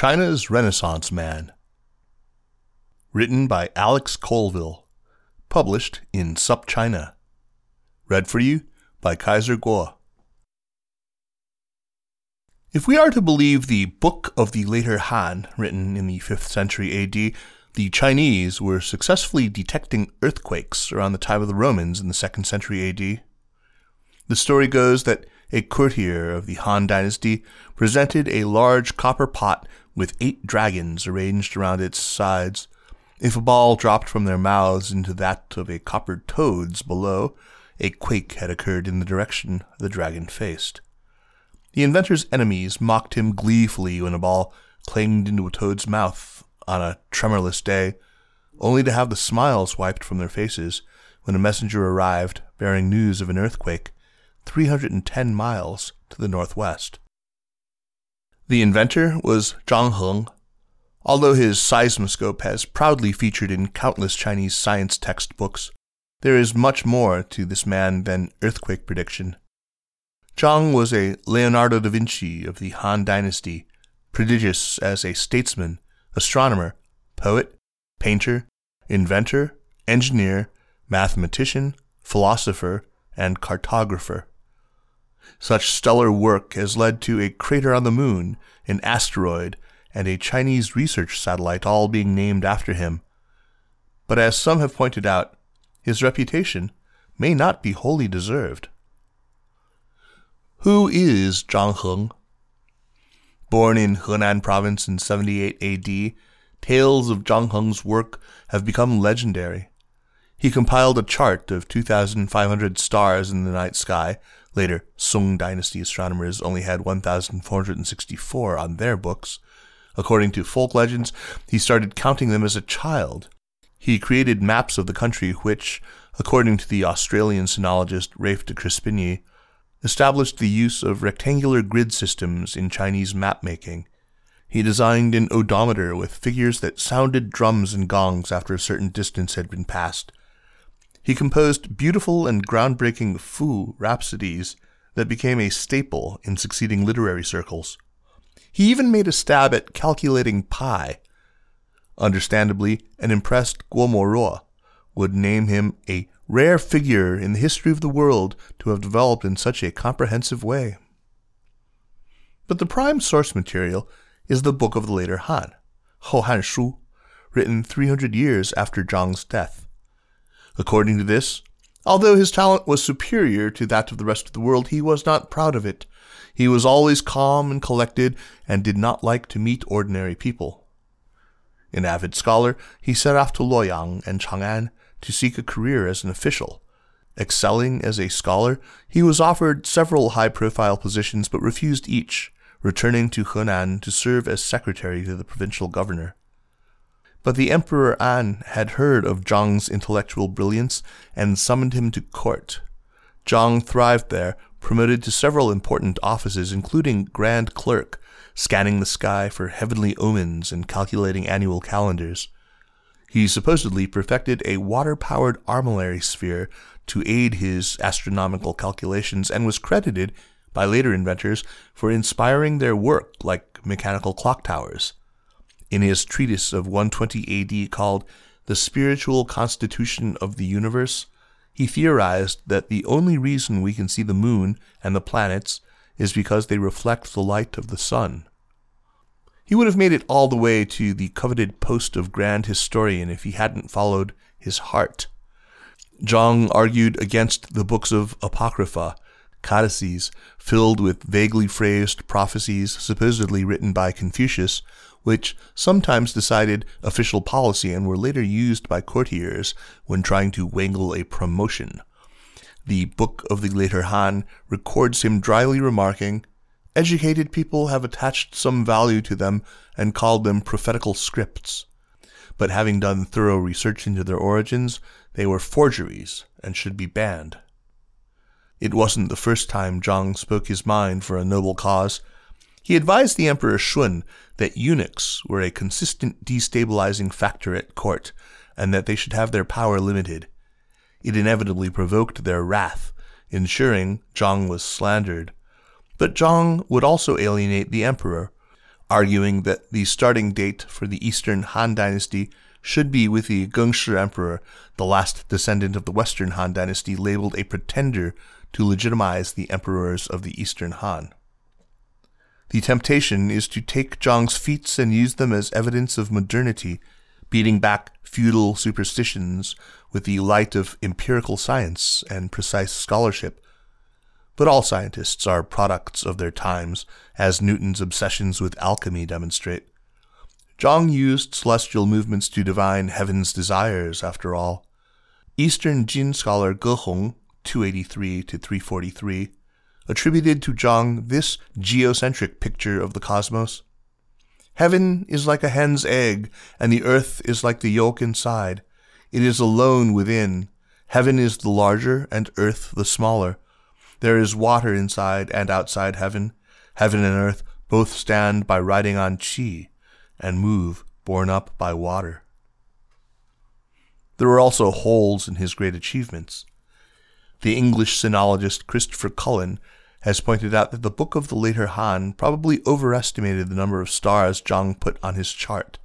China's Renaissance Man. Written by Alex Colville. Published in SupChina. Read for you by Kaiser Kuo. If we are to believe the Book of the Later Han, written in the 5th century AD, the Chinese were successfully detecting earthquakes around the time of the Romans in the 2nd century AD. The story goes that a courtier of the Han dynasty presented a large copper pot with eight dragons arranged around its sides. If a ball dropped from their mouths into that of a copper toad's below, a quake had occurred in the direction the dragon faced. The inventor's enemies mocked him gleefully when a ball clanged into a toad's mouth on a tremorless day, only to have the smiles wiped from their faces when a messenger arrived bearing news of an earthquake 310 miles to the northwest. The inventor was Zhang Heng. Although his seismoscope has proudly featured in countless Chinese science textbooks, there is much more to this man than earthquake prediction. Zhang was a Leonardo da Vinci of the Han Dynasty, prodigious as a statesman, astronomer, poet, painter, inventor, engineer, mathematician, philosopher, and cartographer. Such stellar work has led to a crater on the moon, an asteroid, and a Chinese research satellite all being named after him. But as some have pointed out, his reputation may not be wholly deserved. Who is Zhang Heng? Born in Henan province in 78 AD, tales of Zhang Heng's work have become legendary. He compiled a chart of 2,500 stars in the night sky. Later, Sung dynasty astronomers only had 1,464 on their books. According to folk legends, he started counting them as a child. He created maps of the country which, according to the Australian sinologist Rafe de Crespigny, established the use of rectangular grid systems in Chinese map making. He designed an odometer with figures that sounded drums and gongs after a certain distance had been passed. He composed beautiful and groundbreaking fu rhapsodies that became a staple in succeeding literary circles. He even made a stab at calculating pi. Understandably, an impressed Guo Moruo would name him a rare figure in the history of the world to have developed in such a comprehensive way. But the prime source material is the Book of the Later Han, Hou Han Shu, written 300 years after Zhang's death. According to this, although his talent was superior to that of the rest of the world, he was not proud of it. He was always calm and collected and did not like to meet ordinary people. An avid scholar, he set off to Luoyang and Chang'an to seek a career as an official. Excelling as a scholar, he was offered several high profile positions but refused each, returning to Henan to serve as secretary to the provincial governor. But the Emperor An had heard of Zhang's intellectual brilliance and summoned him to court. Zhang thrived there, promoted to several important offices, including Grand Clerk, scanning the sky for heavenly omens and calculating annual calendars. He supposedly perfected a water powered armillary sphere to aid his astronomical calculations and was credited by later inventors for inspiring their work like mechanical clock towers. In his treatise of 120 AD called The Spiritual Constitution of the Universe, he theorized that the only reason we can see the moon and the planets is because they reflect the light of the sun. He would have made it all the way to the coveted post of grand historian if he hadn't followed his heart. Zhang argued against the books of Apocrypha, codices filled with vaguely phrased prophecies supposedly written by Confucius, which sometimes decided official policy and were later used by courtiers when trying to wangle a promotion. The Book of the Later Han records him dryly remarking, Educated people have attached some value to them and called them prophetical scripts. But having done thorough research into their origins, they were forgeries and should be banned. It wasn't the first time Zhang spoke his mind for a noble cause. He advised the Emperor Shun that eunuchs were a consistent destabilizing factor at court, and that they should have their power limited. It inevitably provoked their wrath, ensuring Zhang was slandered. But Zhang would also alienate the emperor, arguing that the starting date for the Eastern Han Dynasty should be with the Gengshi Emperor, the last descendant of the Western Han Dynasty, labeled a pretender to legitimize the emperors of the Eastern Han. The temptation is to take Zhang's feats and use them as evidence of modernity, beating back feudal superstitions with the light of empirical science and precise scholarship. But all scientists are products of their times, as Newton's obsessions with alchemy demonstrate. Zhang used celestial movements to divine heaven's desires, after all. Eastern Jin scholar Ge Hong, 283 to 343, attributed to Zhang this geocentric picture of the cosmos. Heaven is like a hen's egg, and the earth is like the yolk inside. It is alone within. Heaven is the larger, and earth the smaller. There is water inside and outside heaven. Heaven and earth both stand by riding on chi, and move borne up by water. There are also holes in his great achievements. The English sinologist Christopher Cullen has pointed out that the Book of the Later Han probably overestimated the number of stars Zhang put on his chart.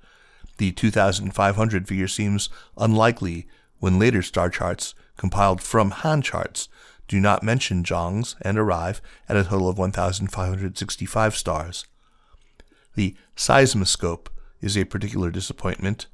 The 2,500 figure seems unlikely when later star charts, compiled from Han charts, do not mention Zhang's and arrive at a total of 1,565 stars. The seismoscope is a particular disappointment.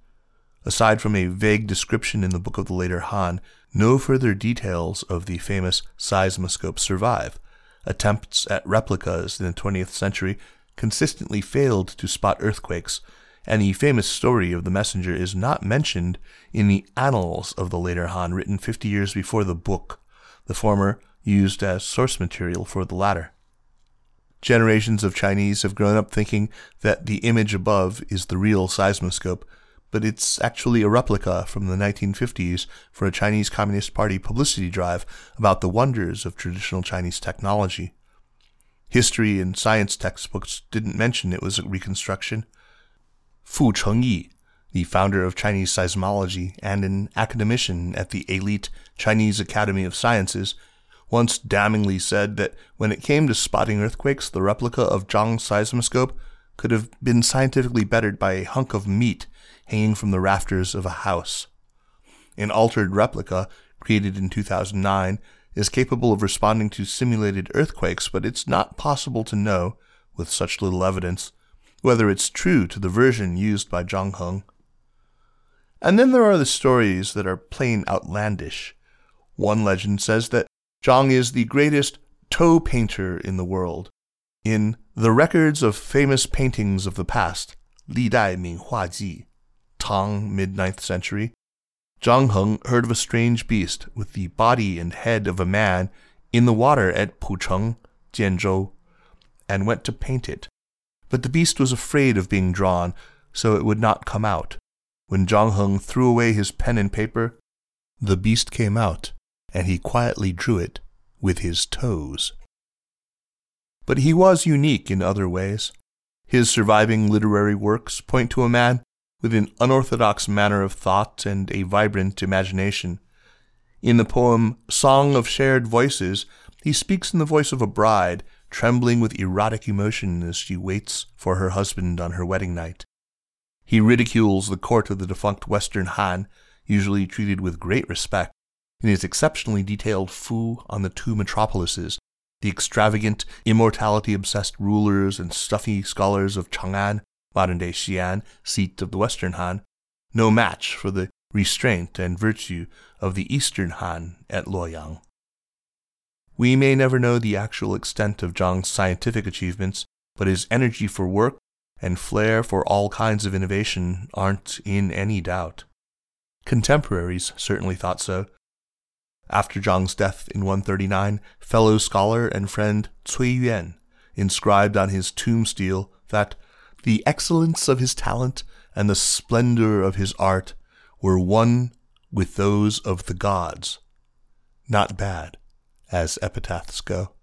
Aside from a vague description in the Book of the Later Han, no further details of the famous seismoscope survive. Attempts at replicas in the 20th century consistently failed to spot earthquakes, and the famous story of the messenger is not mentioned in the annals of the later Han written 50 years before the book, the former used as source material for the latter. Generations of Chinese have grown up thinking that the image above is the real seismoscope, but it's actually a replica from the 1950s for a Chinese Communist Party publicity drive about the wonders of traditional Chinese technology. History and science textbooks didn't mention it was a reconstruction. Fu Chengyi, the founder of Chinese seismology and an academician at the elite Chinese Academy of Sciences, once damningly said that when it came to spotting earthquakes, the replica of Zhang's seismoscope could have been scientifically bettered by a hunk of meat hanging from the rafters of a house. An altered replica, created in 2009, is capable of responding to simulated earthquakes, but it's not possible to know, with such little evidence, whether it's true to the version used by Zhang Heng. And then there are the stories that are plain outlandish. One legend says that Zhang is the greatest toe painter in the world. In The Records of Famous Paintings of the Past, Li Dai Ming Hua Ji, Tang, mid ninth century, Zhang Heng heard of a strange beast with the body and head of a man in the water at Pucheng, Jianzhou, and went to paint it. But the beast was afraid of being drawn, so it would not come out. When Zhang Heng threw away his pen and paper, the beast came out, and he quietly drew it with his toes. But he was unique in other ways. His surviving literary works point to a man with an unorthodox manner of thought and a vibrant imagination. In the poem Song of Shared Voices, he speaks in the voice of a bride, trembling with erotic emotion as she waits for her husband on her wedding night. He ridicules the court of the defunct Western Han, usually treated with great respect, in his exceptionally detailed Fu on the two metropolises, the extravagant, immortality obsessed rulers and stuffy scholars of Chang'an modern day Xi'an, seat of the Western Han, no match for the restraint and virtue of the Eastern Han at Luoyang. We may never know the actual extent of Zhang's scientific achievements, but his energy for work and flair for all kinds of innovation aren't in any doubt. Contemporaries certainly thought so. After Zhang's death in 139, fellow scholar and friend Cui Yuan inscribed on his tomb stele that the excellence of his talent and the splendor of his art were one with those of the gods. Not bad, as epitaphs go.